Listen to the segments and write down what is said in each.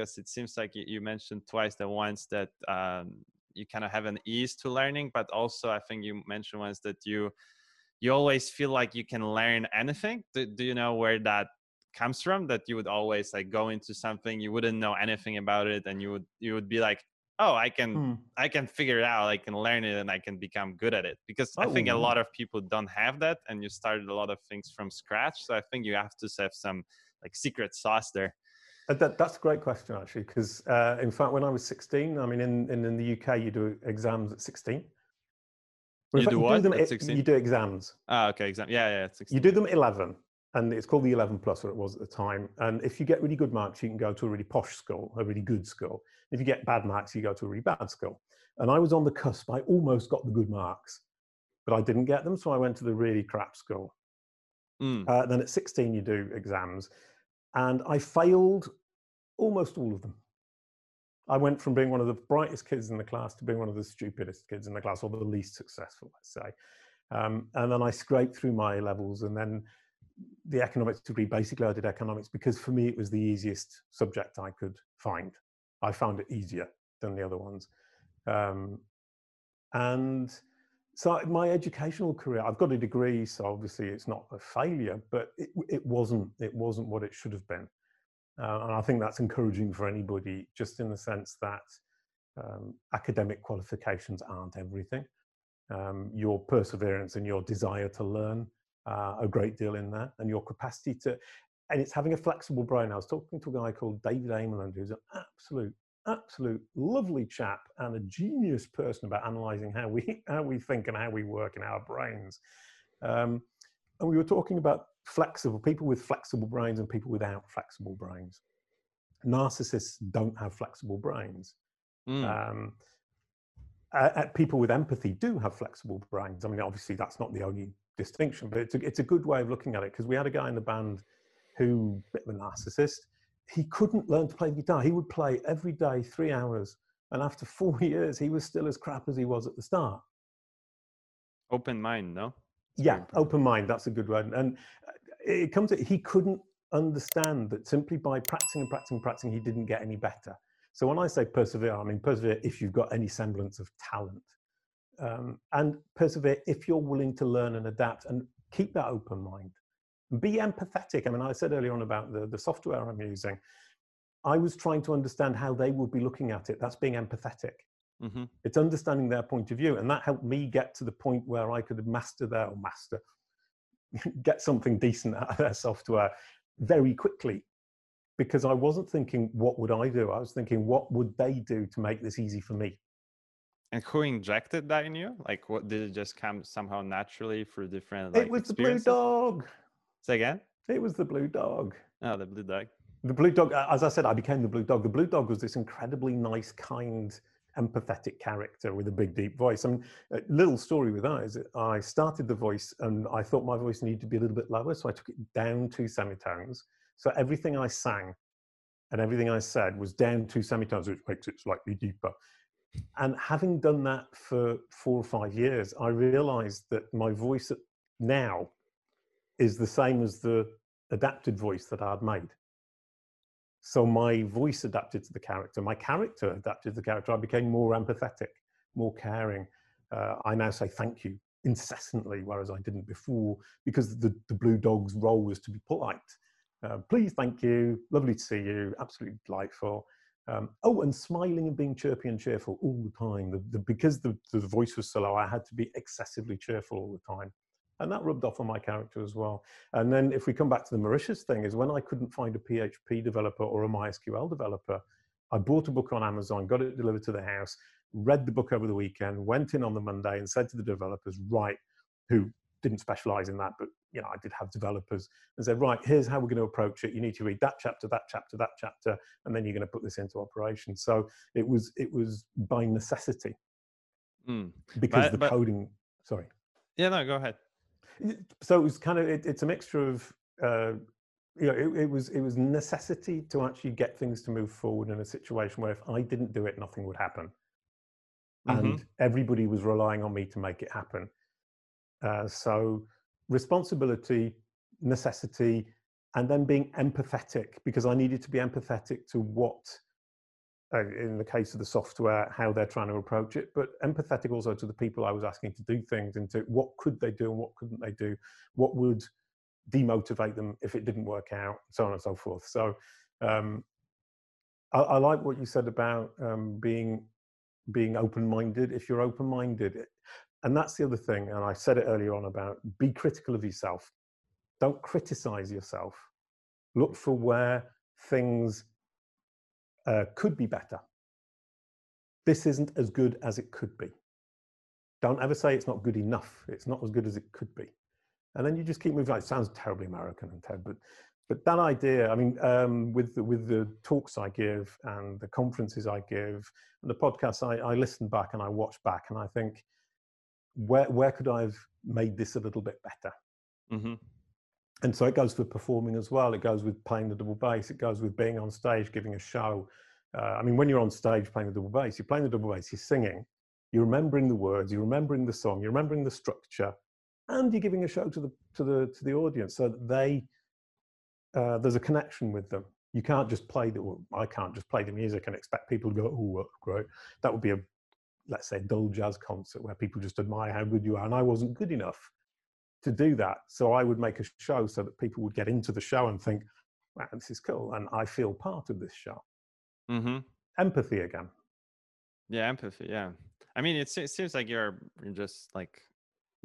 because it seems like you mentioned twice the ones that um, you kind of have an ease to learning, but also I think you mentioned once that you you always feel like you can learn anything. Do, do you know where that comes from? That you would always like go into something you wouldn't know anything about it, and you would you would be like, oh i can hmm. i can figure it out i can learn it and i can become good at it because oh. i think a oh. lot of people don't have that and you started a lot of things from scratch so i think you have to have some like secret sauce there that, that's a great question actually because uh, in fact when i was 16 i mean in, in, in the uk you do exams at 16 you do what? You do, them, you do exams. Ah, okay, exam. Yeah, yeah. 16. You do them at 11, and it's called the 11 plus, or it was at the time. And if you get really good marks, you can go to a really posh school, a really good school. If you get bad marks, you go to a really bad school. And I was on the cusp. I almost got the good marks, but I didn't get them. So I went to the really crap school. Mm. Uh, then at 16, you do exams. And I failed almost all of them. I went from being one of the brightest kids in the class to being one of the stupidest kids in the class, or the least successful, let's say. Um, and then I scraped through my levels, and then the economics degree. Basically, I did economics because for me it was the easiest subject I could find. I found it easier than the other ones. Um, and so my educational career, I've got a degree, so obviously it's not a failure, but it, it wasn't, it wasn't what it should have been. Uh, and I think that's encouraging for anybody, just in the sense that um, academic qualifications aren't everything. Um, your perseverance and your desire to learn uh, a great deal in that, and your capacity to, and it's having a flexible brain. I was talking to a guy called David Amerland, who's an absolute, absolute lovely chap and a genius person about analysing how we how we think and how we work in our brains. Um, and we were talking about flexible people with flexible brains and people without flexible brains. Narcissists don't have flexible brains. Mm. Um, uh, people with empathy do have flexible brains. I mean, obviously, that's not the only distinction, but it's a, it's a good way of looking at it because we had a guy in the band who, bit of a narcissist, he couldn't learn to play the guitar. He would play every day, three hours. And after four years, he was still as crap as he was at the start. Open mind, no? Yeah, open mind. That's a good word. And uh, it comes to, he couldn't understand that simply by practicing and practicing and practicing, he didn't get any better. So when I say persevere, I mean persevere if you've got any semblance of talent. Um, and persevere if you're willing to learn and adapt and keep that open mind. Be empathetic. I mean, I said earlier on about the, the software I'm using. I was trying to understand how they would be looking at it. That's being empathetic. Mm-hmm. It's understanding their point of view. And that helped me get to the point where I could master their, or master, get something decent out of their software very quickly. Because I wasn't thinking, what would I do? I was thinking, what would they do to make this easy for me? And who injected that in you? Like, what did it just come somehow naturally through different? Like, it was the blue dog. Say again. It was the blue dog. Oh, the blue dog. The blue dog. As I said, I became the blue dog. The blue dog was this incredibly nice, kind, empathetic character with a big, deep voice. Mean, a little story with that is I started the voice and I thought my voice needed to be a little bit lower, so I took it down two semitones. So everything I sang and everything I said was down two semitones, which makes it slightly deeper. And having done that for four or five years, I realized that my voice now is the same as the adapted voice that I'd made. So my voice adapted to the character, my character adapted to the character. I became more empathetic, more caring. Uh, I now say thank you incessantly, whereas I didn't before, because the, the blue dog's role was to be polite. Uh, please, thank you, lovely to see you, absolutely delightful. Um, oh, and smiling and being chirpy and cheerful all the time. The, the, because the, the voice was so low, I had to be excessively cheerful all the time. And that rubbed off on my character as well. And then if we come back to the Mauritius thing, is when I couldn't find a PHP developer or a MySQL developer, I bought a book on Amazon, got it delivered to the house, read the book over the weekend, went in on the Monday and said to the developers, right, who didn't specialize in that, but you know, I did have developers and said, right, here's how we're going to approach it. You need to read that chapter, that chapter, that chapter, and then you're going to put this into operation. So it was it was by necessity mm. because but, the but, coding. Sorry. Yeah, no, go ahead so it was kind of it, it's a mixture of uh, you know it, it, was it was necessity to actually get things to move forward in a situation where if I didn't do it, nothing would happen, mm-hmm. and everybody was relying on me to make it happen. Uh, so responsibility, necessity, and then being empathetic because I needed to be empathetic to what uh, in the case of the software, how they're trying to approach it, but empathetic also to the people I was asking to do things into what could they do and what couldn't they do, what would demotivate them if it didn't work out, so on and so forth. So um, I, I, like what you said about um, being being open-minded. If you're open-minded, and that's the other thing, and I said it earlier on about be critical of yourself. Don't criticize yourself. Look for where things uh, could be better. This isn't as good as it could be. Don't ever say it's not good enough. It's not as good as it could be. And then you just keep moving. It sounds terribly American and Ted, but but that idea, I mean, um, with the, with the talks I give and the conferences I give and the podcasts, I, I listen back and I watch back and I think, where where could I have made this a little bit better? Mm-hmm and so it goes with performing as well. It goes with playing the double bass. It goes with being on stage, giving a show. Uh, I mean, when you're on stage playing the double bass, you're playing the double bass, you're singing, you're remembering the words, you're remembering the song, you're remembering the structure, and you're giving a show to the to the to the audience so that they uh, there's a connection with them. You can't just play the. Well, I can't just play the music and expect people to go, "Oh, great!" That would be a, let's say, dull jazz concert where people just admire how good you are, and I wasn't good enough to do that. So I would make a show so that people would get into the show and think, wow, this is cool. And I feel part of this show. Mm-hmm. Empathy again. Yeah, empathy. Yeah. I mean, it, it seems like you're, you're just like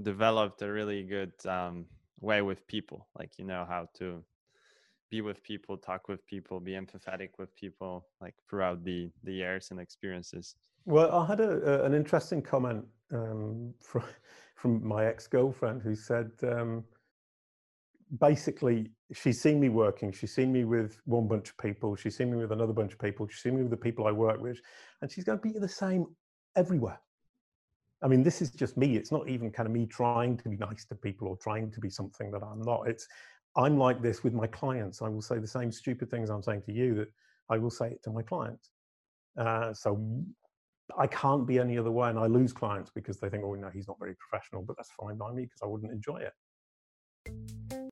developed a really good um, way with people. Like, you know how to be with people, talk with people, be empathetic with people, like throughout the, the years and experiences. Well, I had a, a, an interesting comment um, from from my ex-girlfriend who said um, basically she's seen me working she's seen me with one bunch of people she's seen me with another bunch of people she's seen me with the people i work with and she's going to be the same everywhere i mean this is just me it's not even kind of me trying to be nice to people or trying to be something that i'm not it's i'm like this with my clients i will say the same stupid things i'm saying to you that i will say it to my clients uh, so I can't be any other way, and I lose clients because they think, "Oh no, he's not very professional." But that's fine by me because I wouldn't enjoy it.